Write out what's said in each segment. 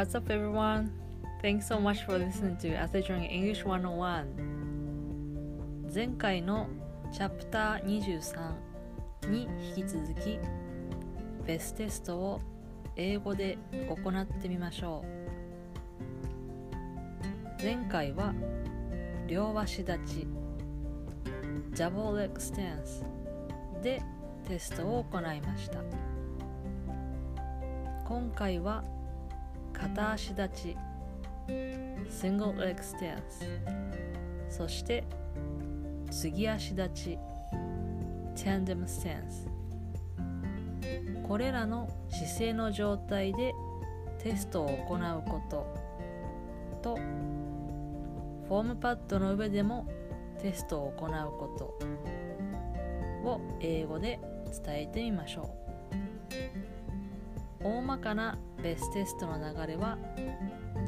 What's up, everyone? Thanks so much for listening to Athletic English 101. 前回のチャプター23に引き続き、ベストテストを英語で行ってみましょう。前回は両足立ち Double Leg Stance でテストを行いました今回は片足立ち。Single Leg Stance そして次足立ち。Tandem Stance これらの姿勢の状態でテストを行うこと。とフォームパッドの上でもテストを行うこと。を英語で伝えてみましょう。大まかなベステストの流れは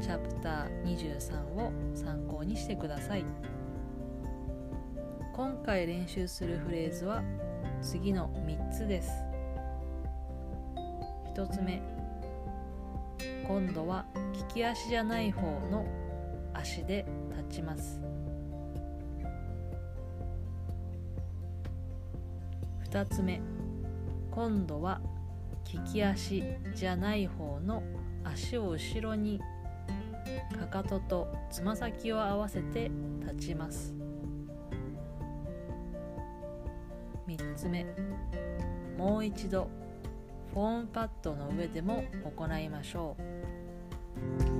チャプター23を参考にしてください。今回練習するフレーズは次の3つです。1つ目。今度は利き足じゃない方の足で立ちます。2つ目。今度は利き足じゃない方の足を後ろにかかととつま先を合わせて立ちます。3つ目。もう一度フォームパッドの上でも行いましょう。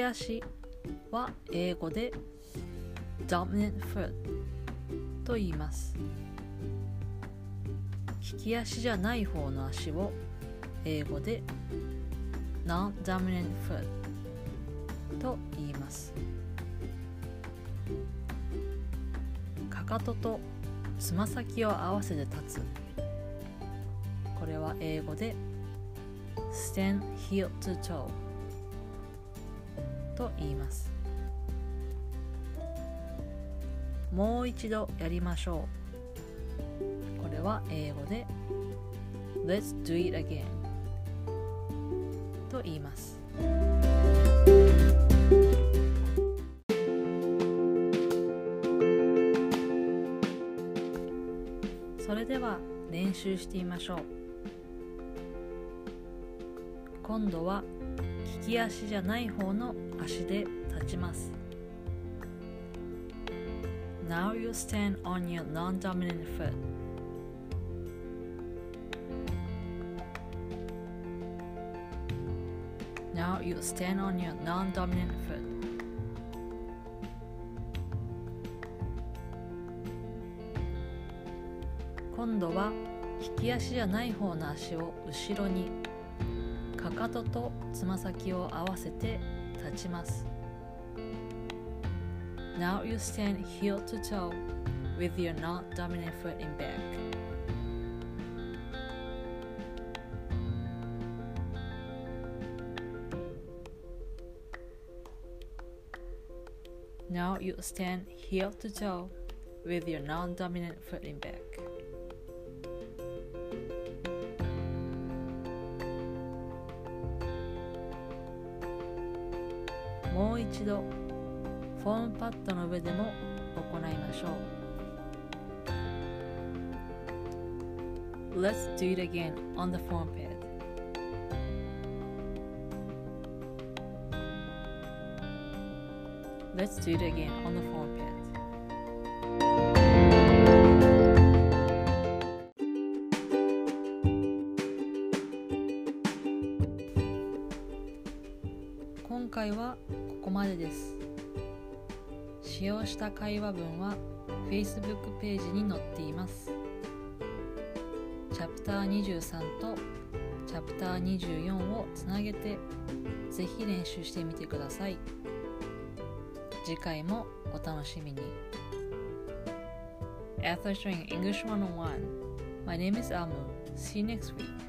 き足は英語で dominant foot と言います。利き足じゃない方の足を英語で non-dominant foot と言います。かかととつま先を合わせて立つ。これは英語で stand heel to toe と言います。もう一度やりましょう。これは英語で Let's do it again と言います。それでは練習してみましょう。今度は利き足じゃない方の足で立ちます Now you stand on your non-dominant foot Now you stand on your non-dominant foot 今度は利き足じゃない方の足を後ろにかかととつま先を合わせて立ちます Now you stand heel to toe with your not dominant foot in back Now you stand heel to toe with your non-dominant foot in back. もう一度フォームパッドの上でも行いましょう Let's do it again on the foam pad Let's do it again on the foam pad 今回はまでです。使用した会話文は Facebook ページに載っています。チャプター23とチャプター24をつなげてぜひ練習してみてください。次回もお楽しみに。After String English 101 My name is Amu. See you next week